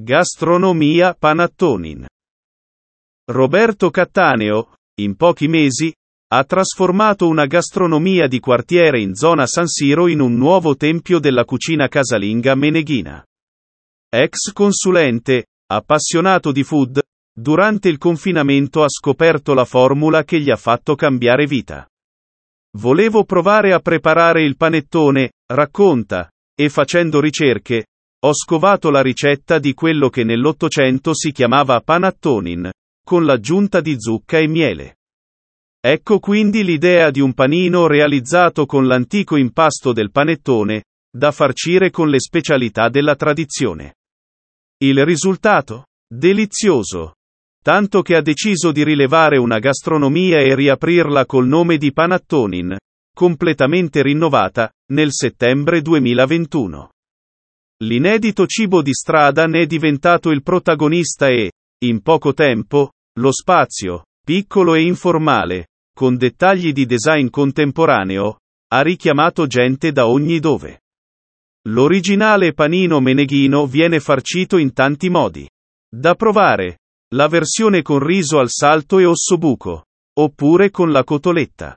Gastronomia Panattonin. Roberto Cattaneo, in pochi mesi, ha trasformato una gastronomia di quartiere in zona San Siro in un nuovo tempio della cucina casalinga meneghina. Ex consulente, appassionato di food, durante il confinamento ha scoperto la formula che gli ha fatto cambiare vita. Volevo provare a preparare il panettone, racconta, e facendo ricerche, ho scovato la ricetta di quello che nell'Ottocento si chiamava panattonin, con l'aggiunta di zucca e miele. Ecco quindi l'idea di un panino realizzato con l'antico impasto del panettone, da farcire con le specialità della tradizione. Il risultato? Delizioso. Tanto che ha deciso di rilevare una gastronomia e riaprirla col nome di Panattonin, completamente rinnovata, nel settembre 2021. L'inedito cibo di strada ne è diventato il protagonista e, in poco tempo, lo spazio, piccolo e informale, con dettagli di design contemporaneo, ha richiamato gente da ogni dove. L'originale panino meneghino viene farcito in tanti modi. Da provare. La versione con riso al salto e ossobuco. Oppure con la cotoletta.